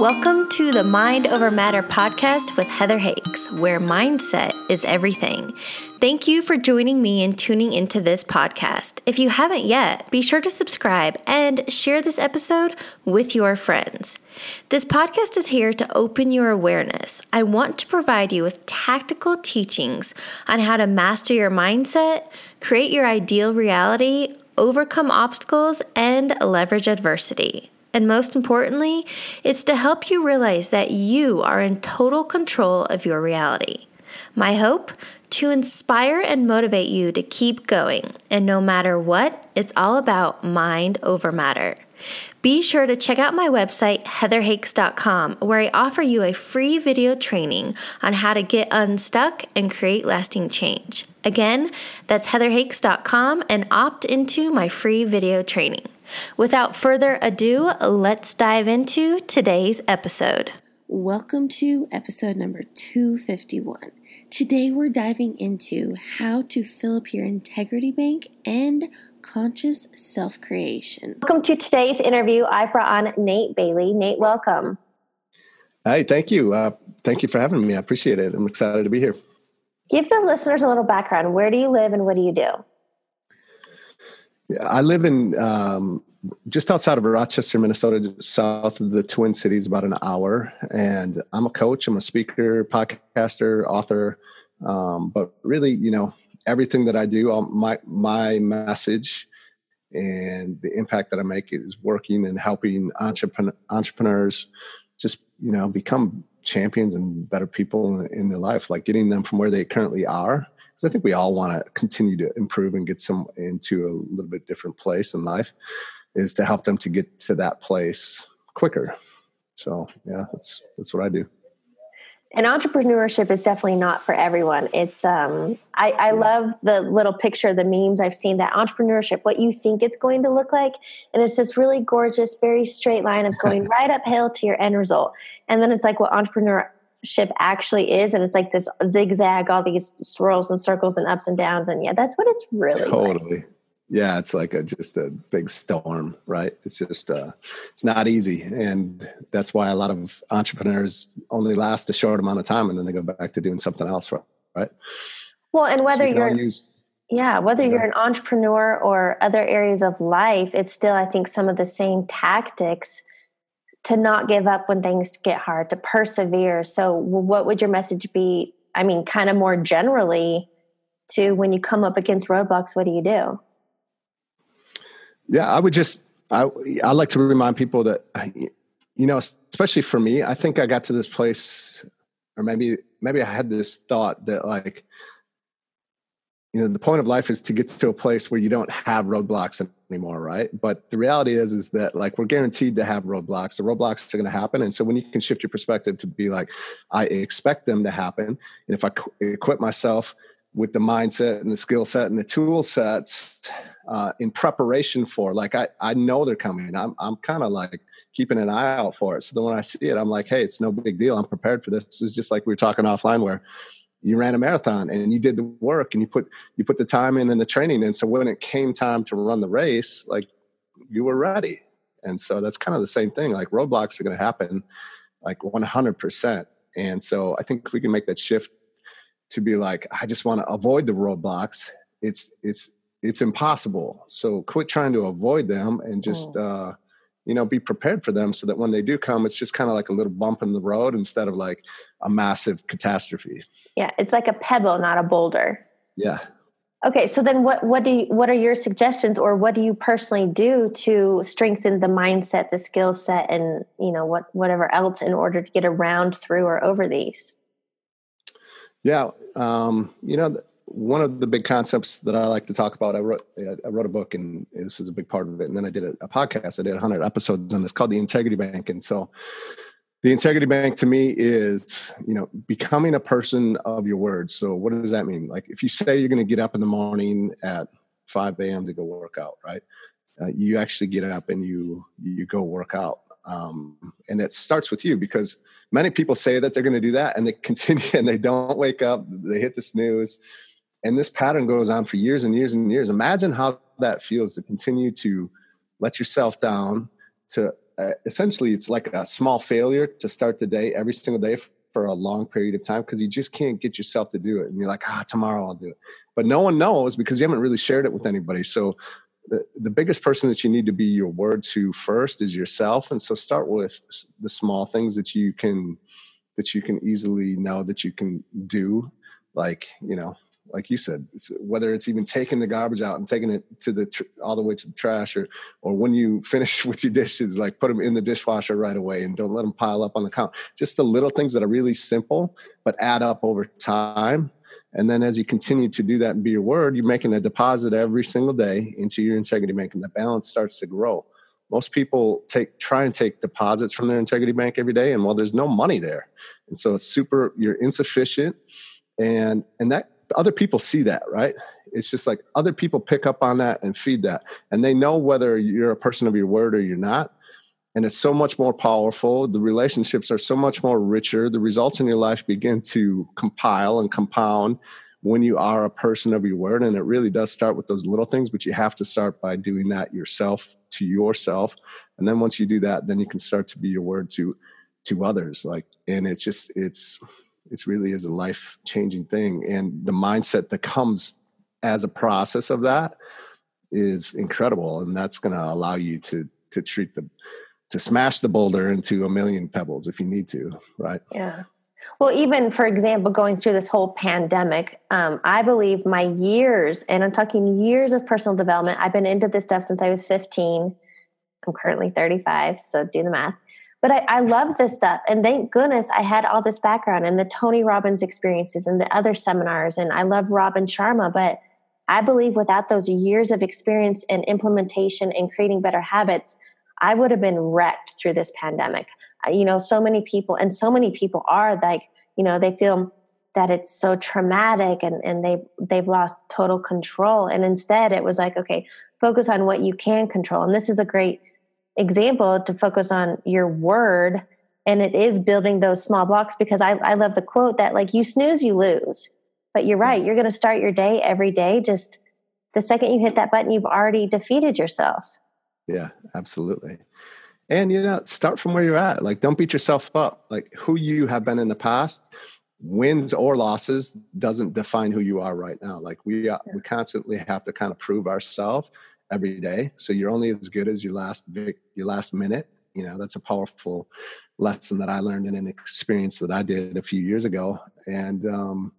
Welcome to the Mind Over Matter podcast with Heather Hakes, where mindset is everything. Thank you for joining me and tuning into this podcast. If you haven't yet, be sure to subscribe and share this episode with your friends. This podcast is here to open your awareness. I want to provide you with tactical teachings on how to master your mindset, create your ideal reality, overcome obstacles, and leverage adversity. And most importantly, it's to help you realize that you are in total control of your reality. My hope? To inspire and motivate you to keep going. And no matter what, it's all about mind over matter. Be sure to check out my website, heatherhakes.com, where I offer you a free video training on how to get unstuck and create lasting change. Again, that's heatherhakes.com and opt into my free video training. Without further ado, let's dive into today's episode. Welcome to episode number 251. Today we're diving into how to fill up your integrity bank and conscious self creation. Welcome to today's interview. I've brought on Nate Bailey. Nate, welcome. Hi, thank you. Uh, thank you for having me. I appreciate it. I'm excited to be here. Give the listeners a little background. Where do you live and what do you do? I live in um, just outside of Rochester, Minnesota, south of the Twin Cities, about an hour. And I'm a coach, I'm a speaker, podcaster, author. Um, but really, you know, everything that I do, my my message and the impact that I make is working and helping entrepreneur, entrepreneurs just you know become champions and better people in, in their life, like getting them from where they currently are because I think we all want to continue to improve and get some into a little bit different place in life, is to help them to get to that place quicker. So yeah, that's that's what I do. And entrepreneurship is definitely not for everyone. It's um, I, I yeah. love the little picture, the memes I've seen that entrepreneurship, what you think it's going to look like, and it's this really gorgeous, very straight line of going right uphill to your end result. And then it's like what entrepreneur ship actually is and it's like this zigzag all these swirls and circles and ups and downs and yeah that's what it's really totally like. yeah it's like a just a big storm right it's just uh it's not easy and that's why a lot of entrepreneurs only last a short amount of time and then they go back to doing something else right well and whether so you are use, yeah whether yeah. you're an entrepreneur or other areas of life it's still i think some of the same tactics to not give up when things get hard, to persevere. So, what would your message be? I mean, kind of more generally, to when you come up against roadblocks, what do you do? Yeah, I would just I I like to remind people that you know, especially for me, I think I got to this place, or maybe maybe I had this thought that like you know the point of life is to get to a place where you don't have roadblocks anymore right? But the reality is is that like we're guaranteed to have roadblocks. The roadblocks are going to happen. And so when you can shift your perspective to be like i expect them to happen and if i equip myself with the mindset and the skill set and the tool sets uh, in preparation for like i i know they're coming. I'm, I'm kind of like keeping an eye out for it. So then when i see it i'm like hey it's no big deal. I'm prepared for this. It's just like we were talking offline where you ran a marathon and you did the work and you put you put the time in and the training in. So when it came time to run the race like you were ready. And so that's kind of the same thing like roadblocks are going to happen like 100% and so i think if we can make that shift to be like i just want to avoid the roadblocks it's it's it's impossible. So quit trying to avoid them and just mm. uh you know be prepared for them so that when they do come it's just kind of like a little bump in the road instead of like a massive catastrophe. Yeah it's like a pebble not a boulder. Yeah. Okay so then what what do you what are your suggestions or what do you personally do to strengthen the mindset the skill set and you know what whatever else in order to get around through or over these? Yeah um you know one of the big concepts that I like to talk about, I wrote I wrote a book, and this is a big part of it. And then I did a, a podcast. I did 100 episodes on this called the Integrity Bank. And so, the Integrity Bank to me is you know becoming a person of your words. So what does that mean? Like if you say you're going to get up in the morning at 5 a.m. to go work out, right? Uh, you actually get up and you you go work out. Um, and it starts with you because many people say that they're going to do that and they continue and they don't wake up they hit the snooze and this pattern goes on for years and years and years imagine how that feels to continue to let yourself down to uh, essentially it's like a small failure to start the day every single day for a long period of time because you just can't get yourself to do it. And you're like, ah, tomorrow I'll do it. But no one knows because you haven't really shared it with anybody. So the, the biggest person that you need to be your word to first is yourself. And so start with the small things that you can that you can easily know that you can do. Like, you know, like you said, whether it's even taking the garbage out and taking it to the tr- all the way to the trash, or or when you finish with your dishes, like put them in the dishwasher right away and don't let them pile up on the counter. Just the little things that are really simple but add up over time. And then as you continue to do that and be your word, you're making a deposit every single day into your integrity bank, and the balance starts to grow. Most people take try and take deposits from their integrity bank every day, and well, there's no money there, and so it's super. You're insufficient, and and that other people see that, right? It's just like other people pick up on that and feed that. And they know whether you're a person of your word or you're not. And it's so much more powerful. The relationships are so much more richer. The results in your life begin to compile and compound when you are a person of your word. And it really does start with those little things, but you have to start by doing that yourself to yourself. And then once you do that, then you can start to be your word to to others. Like, and it's just it's it really is a life changing thing. And the mindset that comes as a process of that is incredible. And that's going to allow you to to treat the to smash the boulder into a million pebbles if you need to right? Yeah. Well even for example going through this whole pandemic um, i believe my years and i'm talking years of personal development i've been into this stuff since i was 15 i'm currently 35 so do the math but I, I love this stuff. And thank goodness I had all this background and the Tony Robbins experiences and the other seminars. And I love Robin Sharma. But I believe without those years of experience and implementation and creating better habits, I would have been wrecked through this pandemic. You know, so many people, and so many people are like, you know, they feel that it's so traumatic and, and they they've lost total control. And instead it was like, okay, focus on what you can control. And this is a great example to focus on your word and it is building those small blocks because I, I love the quote that like you snooze you lose. But you're right you're going to start your day every day just the second you hit that button you've already defeated yourself. Yeah absolutely. And you know start from where you're at like don't beat yourself up. Like who you have been in the past wins or losses doesn't define who you are right now. Like we uh, we constantly have to kind of prove ourselves every day. So you're only as good as your last your last minute. You know, that's a powerful lesson that I learned in an experience that I did a few years ago. And um,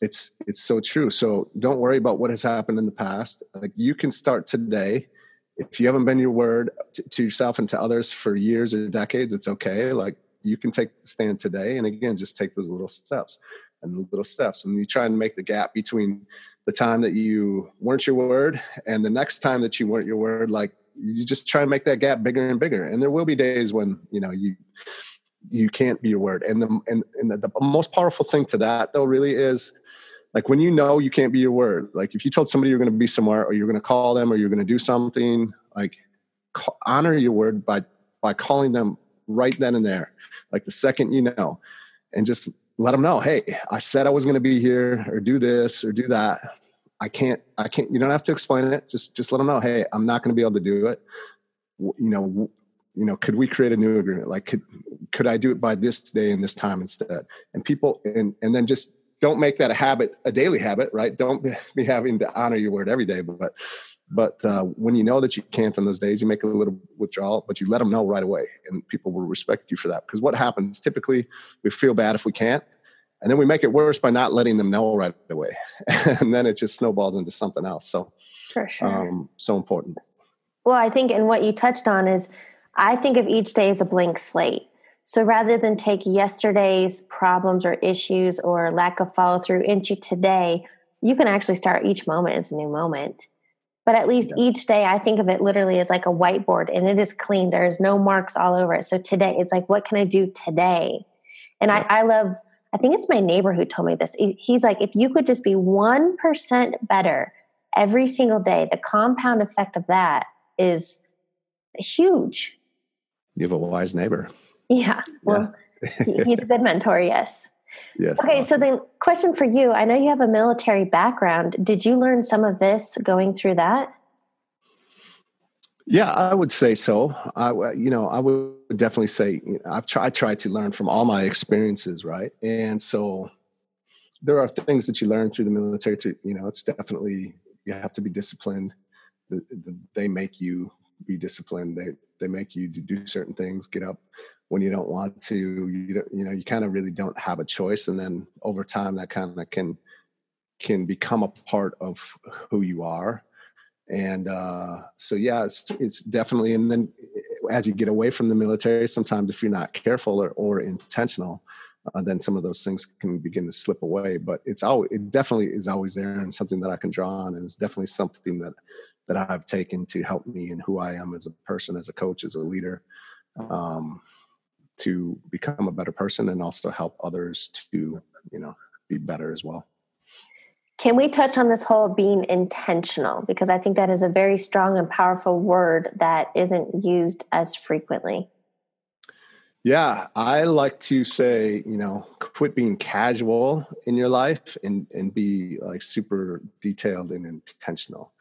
it's it's so true. So don't worry about what has happened in the past. Like you can start today. If you haven't been your word to, yourself and to others for years or decades, it's okay. Like you can take stand today, and again, just take those little steps and little steps, and you try and make the gap between the time that you weren't your word and the next time that you weren't your word like you just try and make that gap bigger and bigger. And there will be days when you know you you can't be your word. And the and, and the, the most powerful thing to that though really is like when you know you can't be your word like if you told somebody you're going to be somewhere or you're going to call them or you're going to do something like honor your word by by calling them right then and there like the second you know. And just let them know hey i said i was going to be here or do this or do that I can't, I can't, you don't have to explain it. Just, just let them know, Hey, I'm not going to be able to do it. You know, you know, could we create a new agreement? Like, could, could I do it by this day and this time instead? And people, and, and then just don't make that a habit, a daily habit, right? Don't be having to honor your word every day, but, but uh, when you know that you can't on those days, you make a little withdrawal, but you let them know right away, and people will respect you for that. Because what happens typically, we feel bad if we can't, and then we make it worse by not letting them know right away. And then it just snowballs into something else. So for sure. um, so important. Well i think and what you touched on is i think of each day as a blank slate. So rather than take yesterday's problems or issues or lack of follow through into today you can actually start each moment as a new moment but at least yeah. each day i think of it literally as like a whiteboard and it is clean there's no marks all over it so today it's like what can i do today and yeah. I, I love I think it's my neighbor who told me this. He's like, if you could just be 1% better every single day, the compound effect of that is huge. You have a wise neighbor. Yeah. Well, yeah. he's a good mentor, yes. Yes. Okay, awesome. so the question for you I know you have a military background. Did you learn some of this going through that? Yeah, I would say so. I, you know, I would definitely say I've tried, tried to learn from all my experiences, right? And so there are things that you learn through the military. Through, you know, it's definitely you have to be disciplined. They make you be disciplined. They they make you do certain things. Get up when you don't want to. You you know you kind of really don't have a choice. And then over time, that kind of can can become a part of who you are and uh, so yeah it's it's definitely and then as you get away from the military sometimes if you're not careful or, or intentional uh, then some of those things can begin to slip away but it's always it definitely is always there and something that i can draw on and it's definitely something that that i've taken to help me and who i am as a person as a coach as a leader um, to become a better person and also help others to you know be better as well can we touch on this whole being intentional? Because I think that is a very strong and powerful word that isn't used as frequently. Yeah, I like to say, you know, quit being casual in your life and and be like super detailed and intentional.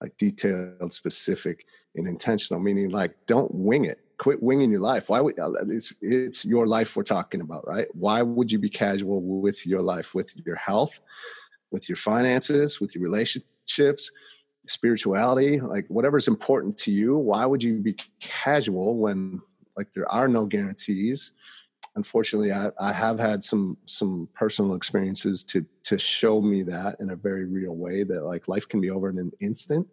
Like detailed, specific and intentional, meaning like don't wing it. Quit winging your life. Why would uh, it's it's your life we're talking about, right? Why would you be casual with your life, with your health? with your finances, with your relationships, spirituality, like whatever's important to you. Why would you be casual when like there are no guarantees? Unfortunately, I, I have had some some personal experiences to to show me that in a very real way that like life can be over in an instant.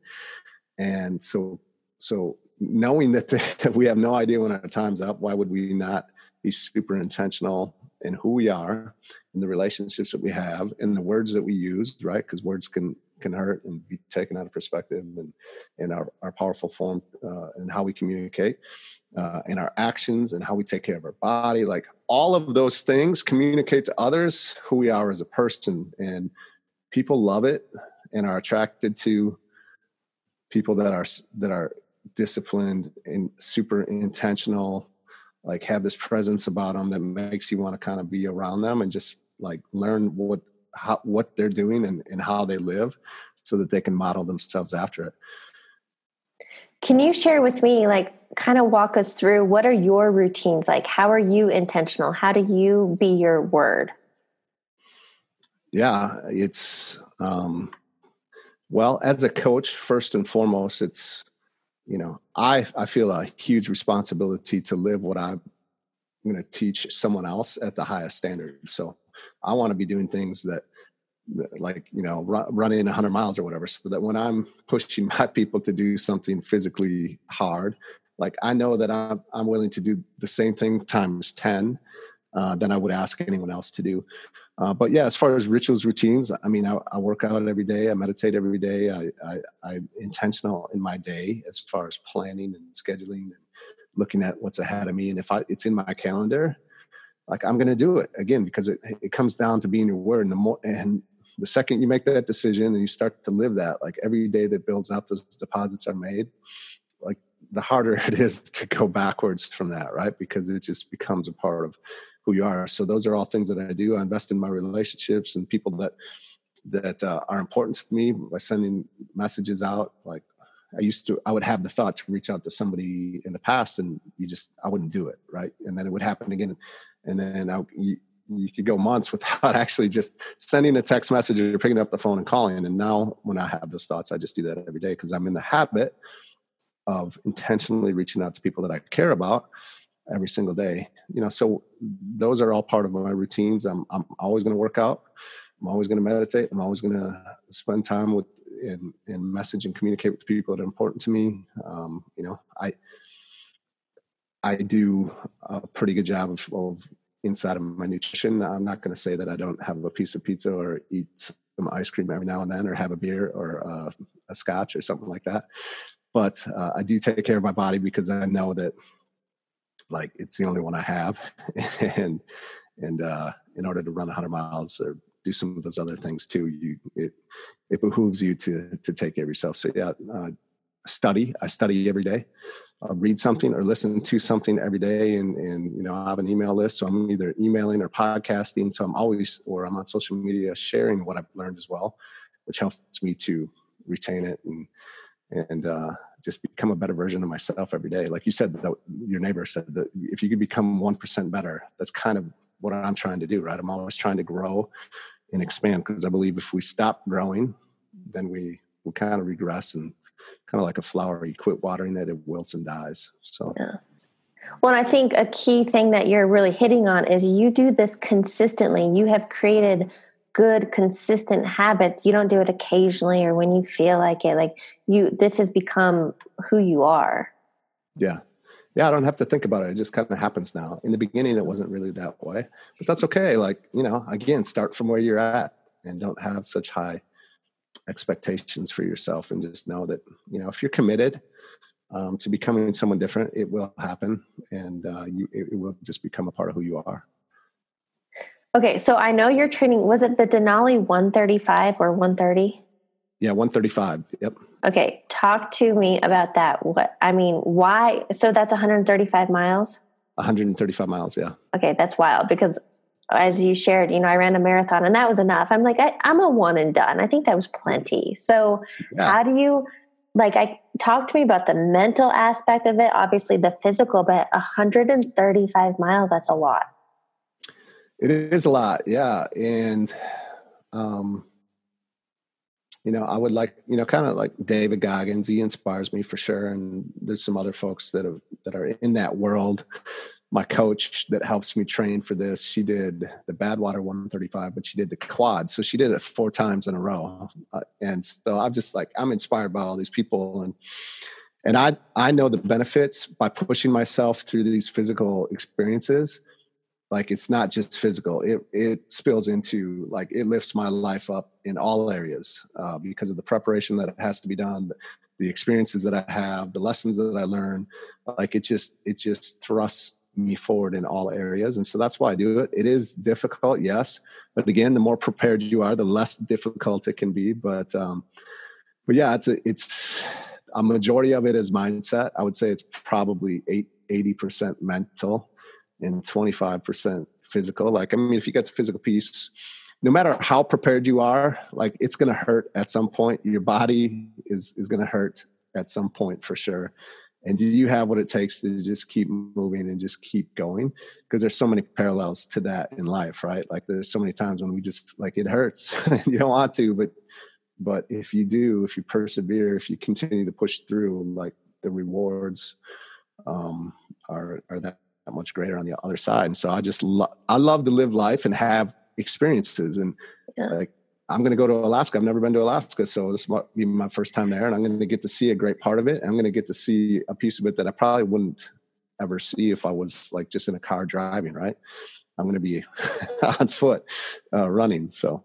And so so knowing that, the, that we have no idea when our time's up, why would we not be super intentional in who we are in the relationships that we have and the words that we use right? Because words can can hurt and be taken out of perspective and and our, our powerful form uh, and how we communicate uh, and our actions and how we take care of our body. Like all of those things communicate to others who we are as a person and people love it and are attracted to people that are that are disciplined and super intentional like have this presence about them that makes you want to kind of be around them and just like learn what how what they're doing and, and how they live so that they can model themselves after it. Can you share with me like kind of walk us through what are your routines? Like how are you intentional? How do you be your word? Yeah it's um well as a coach first and foremost it's you know i i feel a huge responsibility to live what i'm going to teach someone else at the highest standard. So i want to be doing things that, like you know run, running 100 miles or whatever so that when i'm pushing my people to do something physically hard like i know that i'm, I'm willing to do the same thing times 10 uh, than i would ask anyone else to do uh, but yeah, as far as rituals, routines, I mean, I, I, work out every day. I meditate every day. I, I, am intentional in my day as far as planning and scheduling and looking at what's ahead of me. And if I, it's in my calendar, like I'm going to do it again because it, it comes down to being your word. And the more, and the second you make that decision and you start to live that, like every day that builds up, those deposits are made. Like the harder it is to go backwards from that, right? Because it just becomes a part of who you are. So those are all things that I do. I invest in my relationships and people that that uh, are important to me by sending messages out. Like I used to, I would have the thought to reach out to somebody in the past, and you just I wouldn't do it, right? And then it would happen again, and then I, you, you could go months without actually just sending a text message or picking up the phone and calling. And now when I have those thoughts, I just do that every day because I'm in the habit of intentionally reaching out to people that I care about every single day. You know, so those are all part of my routines. I'm I'm always going to work out. I'm always going to meditate. I'm always going to spend time with and and message and communicate with people that are important to me. Um, you know, I I do a pretty good job of, of inside of my nutrition. I'm not going to say that I don't have a piece of pizza or eat some ice cream every now and then, or have a beer or uh, a scotch or something like that. But uh, I do take care of my body because I know that like it's the only one I have, and and uh, in order to run 100 miles or do some of those other things too, you it it behooves you to to take care of yourself. So yeah, uh, study. I study every day. I read something or listen to something every day, and and you know I have an email list, so I'm either emailing or podcasting. So I'm always or I'm on social media sharing what I've learned as well, which helps me to retain it and and uh, just become a better version of myself every day. Like you said, that your neighbor said that if you could become 1% better, that's kind of what I'm trying to do, right? I'm always trying to grow and expand because I believe if we stop growing, then we, we kind of regress and kind of like a flower, you quit watering it, it wilts and dies. So, yeah. Well, I think a key thing that you're really hitting on is you do this consistently. You have created good consistent habits you don't do it occasionally or when you feel like it like you this has become who you are. Yeah. Yeah i don't have to think about it. It just kind of happens now. In the beginning it wasn't really that way but that's okay. Like you know again start from where you're at and don't have such high expectations for yourself and just know that you know if you're committed um, to becoming someone different it will happen and uh, you it, it will just become a part of who you are Okay, so I know you're training. Was it the Denali 135 or 130? Yeah, 135. Yep. Okay, talk to me about that. What I mean, why? So that's 135 miles. 135 miles. Yeah. Okay, that's wild because as you shared, you know, I ran a marathon and that was enough. I'm like, I, am a one and done. I think that was plenty. So, yeah. how do you like? I talk to me about the mental aspect of it. Obviously, the physical, but 135 miles. That's a lot. It is a lot, yeah. And um, you know, I would like, you know, kind of like David Goggins. He inspires me for sure. And there's some other folks that have that are in that world. My coach that helps me train for this, she did the Badwater 135, but she did the quad, so she did it four times in a row. Uh, and so I'm just like I'm inspired by all these people, and and I I know the benefits by pushing myself through these physical experiences like it's not just physical. It it spills into like it lifts my life up in all areas uh, because of the preparation that has to be done the, experiences that i have the lessons that i learn. Like it just it just thrusts me forward in all areas and so that's why i do it. It is difficult yes but again the more prepared you are the less difficult it can be but um but yeah it's a, it's a majority of it is mindset. I would say it's probably 8 80% mental and 25% physical. Like, I mean, if you get the physical piece, no matter how prepared you are, like it's going to hurt at some point. Your body is is going to hurt at some point for sure. And do you have what it takes to just keep moving and just keep going? Because there's so many parallels to that in life, right? Like there's so many times when we just like it hurts. you don't want to, but but if you do, if you persevere, if you continue to push through, like the rewards um, are are that that much greater on the other side. And so I just lo- I love to live life and have experiences. And yeah. like I'm going to go to Alaska. I've never been to Alaska, so this might be my first time there, and I'm going to get to see a great part of it. I'm going to get to see a piece of it that I probably wouldn't ever see if I was like just in a car driving. Right? I'm going to be on foot uh, running. So.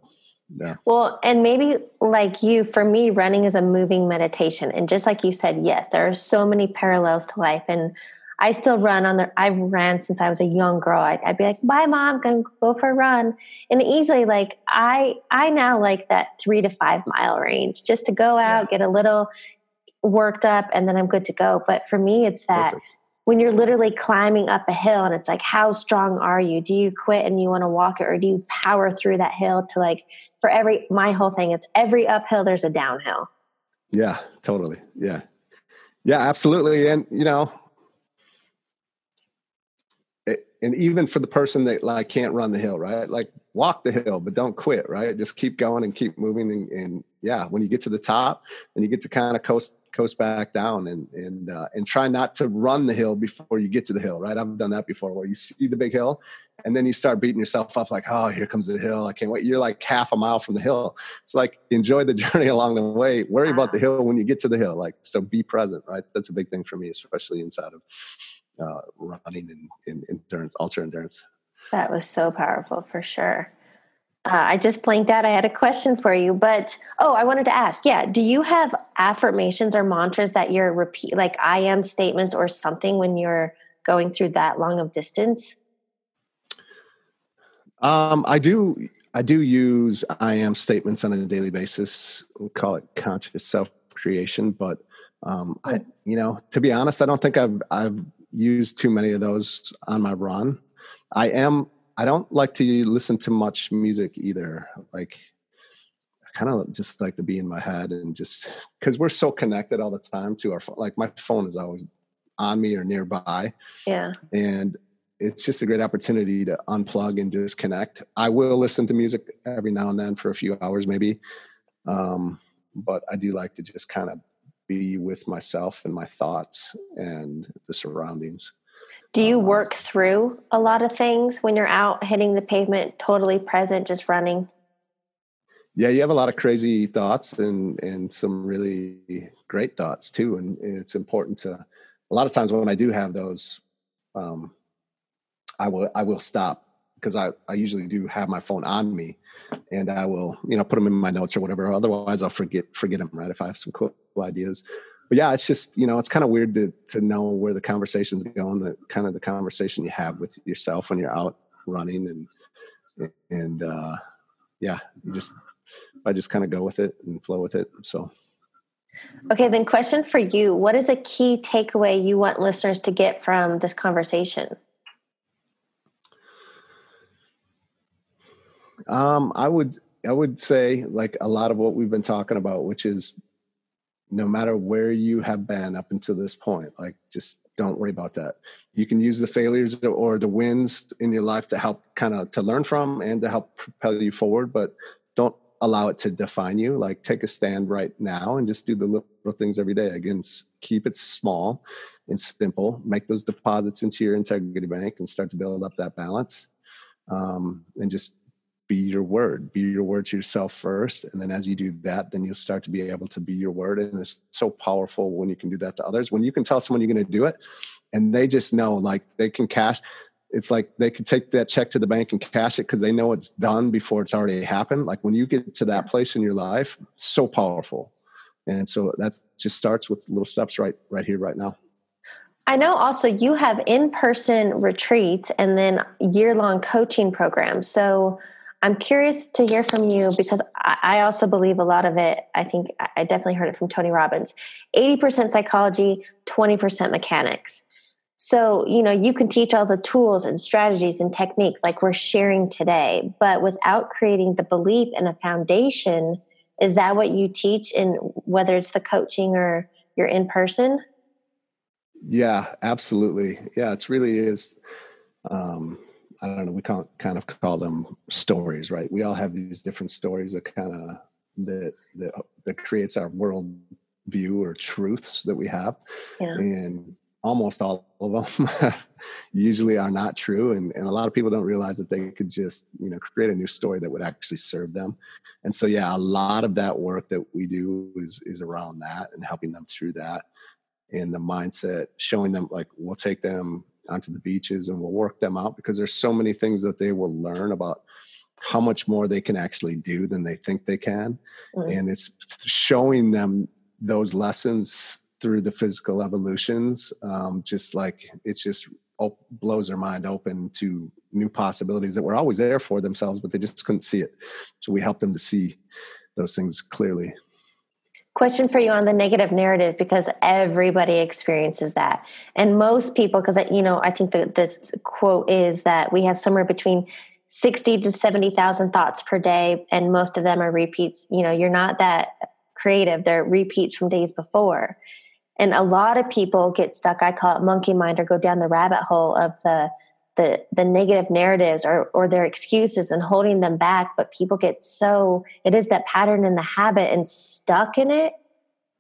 Yeah. Well, and maybe like you, for me, running is a moving meditation. And just like you said, yes, there are so many parallels to life. And I still run on the, I've ran since I was a young girl. I'd, I'd be like, bye mom, gonna go for a run. And easily like, I, I now like that three to five mile range just to go out, yeah. get a little worked up and then I'm good to go. But for me, it's that Perfect. when you're literally climbing up a hill and it's like, how strong are you? Do you quit and you want to walk it or do you power through that hill to like, for every, my whole thing is every uphill, there's a downhill. Yeah, totally. Yeah. Yeah, absolutely. And, you know, and even for the person that like can't run the hill right? Like walk the hill but don't quit right? Just keep going and keep moving and, and yeah when you get to the top and you get to kind of coast coast back down and and uh, and try not to run the hill before you get to the hill right? I've done that before where you see the big hill and then you start beating yourself up like oh here comes the hill. I can't wait. You're like half a mile from the hill. It's like enjoy the journey along the way. Worry about the hill when you get to the hill like so be present right? That's a big thing for me especially inside of uh, running and, and endurance, ultra endurance. That was so powerful for sure. Uh, I just blanked out. I had a question for you, but oh, I wanted to ask. Yeah, do you have affirmations or mantras that you're repeat, like I am statements or something when you're going through that long of distance? Um, I do. I do use I am statements on a daily basis. We call it conscious self creation, but um, I, hmm. you know, to be honest, I don't think I've I've use too many of those on my run. I am I don't like to listen to much music either. Like I kind of just like to be in my head and just because we're so connected all the time to our phone. Like my phone is always on me or nearby. Yeah. And it's just a great opportunity to unplug and disconnect. I will listen to music every now and then for a few hours, maybe. Um, but I do like to just kind of be with myself and my thoughts and the surroundings. Do you um, work through a lot of things when you're out hitting the pavement, totally present, just running? Yeah, you have a lot of crazy thoughts and and some really great thoughts too. And it's important to a lot of times when I do have those, um, I will I will stop because I, I usually do have my phone on me and I will, you know, put them in my notes or whatever. Otherwise I'll forget, forget them, right? If I have some cool ideas, but yeah, it's just, you know, it's kind of weird to, to know where the conversation's going, the kind of the conversation you have with yourself when you're out running and, and, uh, yeah, just, I just kind of go with it and flow with it. So. Okay, then question for you. What is a key takeaway you want listeners to get from this conversation? Um, I would I would say like a lot of what we've been talking about, which is no matter where you have been up until this point, like just don't worry about that. You can use the failures or the wins in your life to help kind of to learn from and to help propel you forward, but don't allow it to define you. Like take a stand right now and just do the little things every day. Again, keep it small and simple. Make those deposits into your integrity bank and start to build up that balance. Um, and just be your word be your word to yourself first and then as you do that then you'll start to be able to be your word and it's so powerful when you can do that to others. When you can tell someone you're going to do it and they just know like they can cash it's like they can take that check to the bank and cash it because they know it's done before it's already happened. Like when you get to that place in your life so powerful. And so that just starts with little steps right right here right now. I know also you have in person retreats and then year long coaching programs. So, I'm curious to hear from you because I also believe a lot of it. I think I definitely heard it from Tony Robbins 80% psychology, 20% mechanics. So, you know, you can teach all the tools and strategies and techniques like we're sharing today, but without creating the belief and a foundation, is that what you teach in whether it's the coaching or you're in person? Yeah, absolutely. Yeah, it's really is. Um, I don't know, we can't kind of call them stories, right? We all have these different stories that kind of that that that creates our world view or truths that we have. Yeah. And almost all of them usually are not true. And, and a lot of people don't realize that they could just, you know, create a new story that would actually serve them. And so, yeah, a lot of that work that we do is, is around that and helping them through that and the mindset, showing them like, we'll take them onto the beaches and we'll work them out because there's so many things that they will learn about how much more they can actually do than they think they can. Mm-hmm. and it's showing them those lessons through the physical evolutions um, just like it's just op- blows their mind open to new possibilities that were always there for themselves but they just couldn't see it. So we help them to see those things clearly question for you on the negative narrative because everybody experiences that. And most people because you know i think that this quote is that we have somewhere between 60 to 70,000 thoughts per day and most of them are repeats. You know you're not that creative. They're repeats from days before. And a lot of people get stuck. I call it monkey mind or go down the rabbit hole of the the the negative narratives or or their excuses and holding them back but people get so it is that pattern in the habit and stuck in it.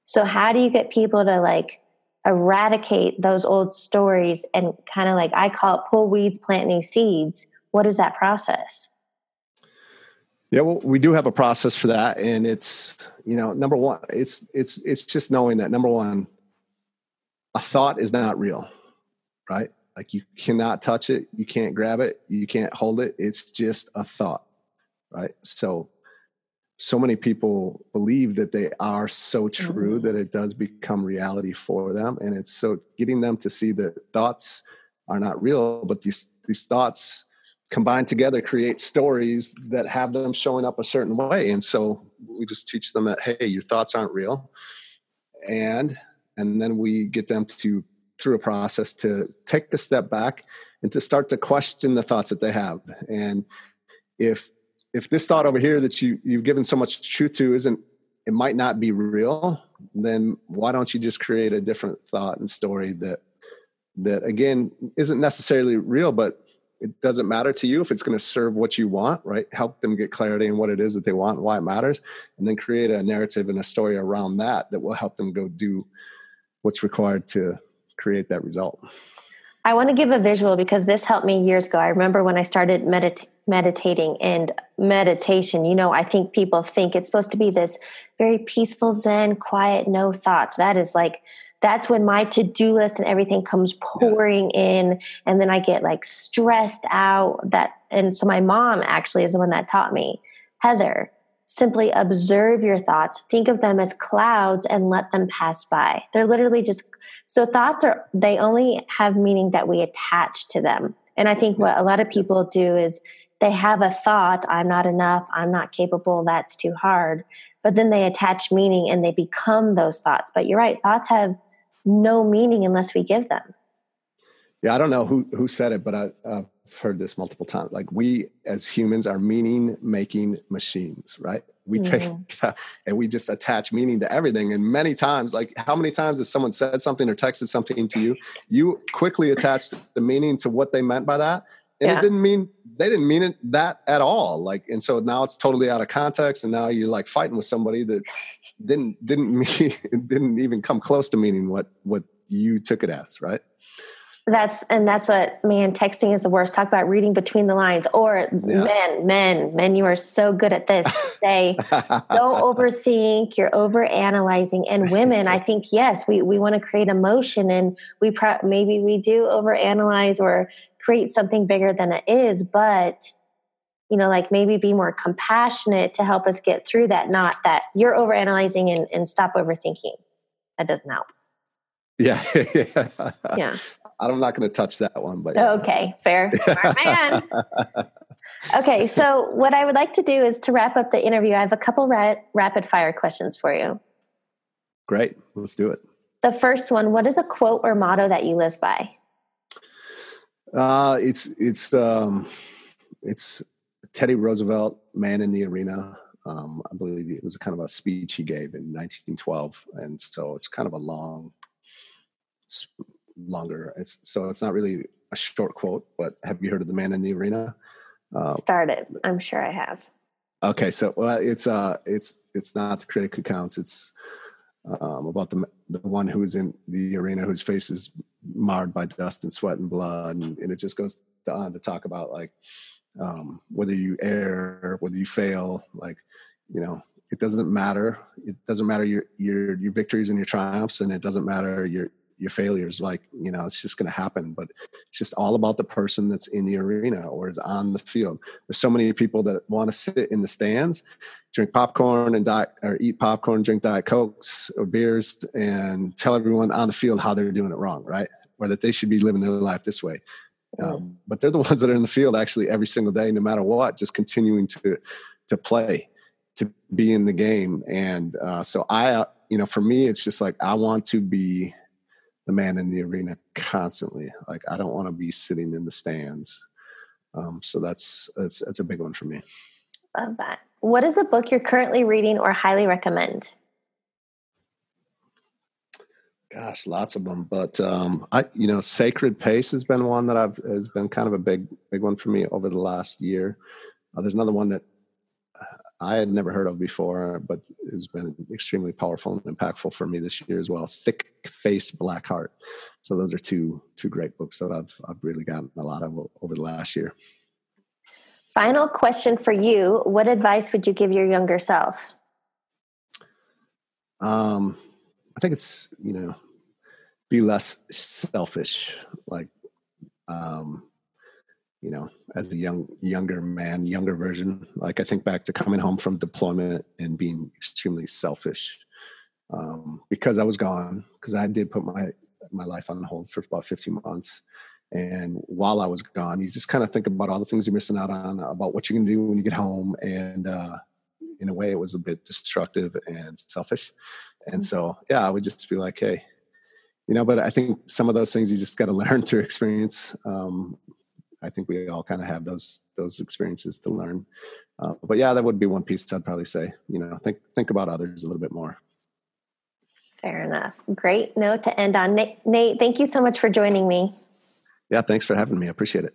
So how do you get people to like eradicate those old stories and kind of like i call it pull weeds plant new seeds? What is that process? Yeah well we do have a process for that and it's you know number one it's it's it's just knowing that number one a thought is not real right like you cannot touch it, you can't grab it, you can't hold it. It's just a thought, right? So, so many people believe that they are so true mm-hmm. that it does become reality for them, and it's so getting them to see that thoughts are not real, but these these thoughts combined together create stories that have them showing up a certain way. And so we just teach them that hey, your thoughts aren't real, and and then we get them to through a process to take a step back and to start to question the thoughts that they have. And if if this thought over here that you you've given so much truth to isn't it might not be real then why don't you just create a different thought and story that that again isn't necessarily real but it doesn't matter to you if it's going to serve what you want right help them get clarity in what it is that they want and why it matters and then create a narrative and a story around that that will help them go do what's required to create that result I want to give a visual because this helped me years ago. I remember when I started medit- meditating and meditation, you know, I think people think it's supposed to be this very peaceful, zen, quiet, no thoughts. That is like, that's when my to do list and everything comes pouring yeah. in. And then I get like stressed out. That, and so my mom actually is the one that taught me, Heather, simply observe your thoughts, think of them as clouds and let them pass by. They're literally just so thoughts are, they only have meaning that we attach to them. And I think what a lot of people do is they have a thought, I'm not enough, I'm not capable, that's too hard. But then they attach meaning and they become those thoughts. But you're right, thoughts have no meaning unless we give them. Yeah, I don't know who who said it, but I, I've heard this multiple times. Like we as humans are meaning making machines, right? we mm-hmm. take and we just attach meaning to everything and many times like how many times has someone said something or texted something to you you quickly attached the meaning to what they meant by that and yeah. it didn't mean they didn't mean it that at all like and so now it's totally out of context and now you're like fighting with somebody that didn't didn't mean didn't even come close to meaning what what you took it as right that's and that's what man texting is the worst. Talk about reading between the lines. Or yeah. men, men, men, you are so good at this. To say, don't overthink. You're over analyzing. And women, I think yes, we we want to create emotion, and we pro- maybe we do over analyze or create something bigger than it is. But you know, like maybe be more compassionate to help us get through that. Not that you're over analyzing and, and stop overthinking. That doesn't help. Yeah. yeah. I'm not going to touch that one, but yeah. okay, fair, smart man. okay, so what I would like to do is to wrap up the interview. I have a couple ra- rapid fire questions for you. Great, let's do it. The first one: What is a quote or motto that you live by? Uh, it's it's um, it's Teddy Roosevelt, "Man in the Arena." Um, I believe it was kind of a speech he gave in 1912, and so it's kind of a long longer. It's, so it's not really a short quote, but have you heard of the man in the arena? Uh, Started. I'm sure I have. Okay, so well, it's uh, it's it's not the critic who counts. It's um, about the the one who's in the arena whose face is marred by dust and sweat and blood, and, and it just goes on to talk about like um, whether you err, whether you fail, like you know, it doesn't matter. It doesn't matter your your your victories and your triumphs, and it doesn't matter your your failures like you know it's just going to happen but it's just all about the person that's in the arena or is on the field. There's so many people that want to sit in the stands drink popcorn and diet or eat popcorn drink diet cokes or beers and tell everyone on the field how they're doing it wrong right? Or that they should be living their life this way. Um, but they're the ones that are in the field actually every single day no matter what just continuing to to play to be in the game. And uh, so i uh, you know for me it's just like i want to be the man in the arena constantly. Like I don't want to be sitting in the stands. Um, so that's that's that's a big one for me. Love that. What is a book you're currently reading or highly recommend? Gosh, lots of them, but um, I, you know, Sacred Pace has been one that I've has been kind of a big, big one for me over the last year. Uh, there's another one that I had never heard of before, but it's been extremely powerful and impactful for me this year as well. Thick Face Black Heart. So those are two two great books that I've I've really gotten a lot of over the last year. Final question for you: What advice would you give your younger self? Um, I think it's you know, be less selfish. Like, um, you know, as a young younger man, younger version. Like I think back to coming home from deployment and being extremely selfish um, because I was gone. Because I did put my my life on hold for about 15 months. And while I was gone, you just kind of think about all the things you're missing out on, about what you can do when you get home. And uh, in a way, it was a bit destructive and selfish. And mm-hmm. so, yeah, I would just be like, hey, you know, but I think some of those things you just got to learn through experience. Um, I think we all kind of have those those experiences to learn. Uh, but yeah, that would be one piece I'd probably say. You know, think think about others a little bit more. Fair enough. Great note to end on. Nate, Nate thank you so much for joining me. Yeah, thanks for having me. I appreciate it.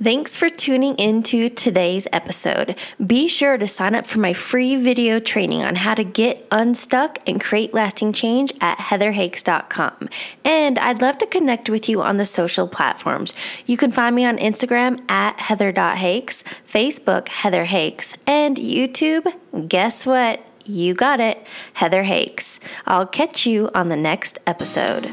Thanks for tuning into today's episode. Be sure to sign up for my free video training on how to get unstuck and create lasting change at heatherhakes.com. And I'd love to connect with you on the social platforms. You can find me on Instagram at heather.hakes, Facebook Heather Hakes, and YouTube. Guess what? You got it, Heather Hakes. I'll catch you on the next episode.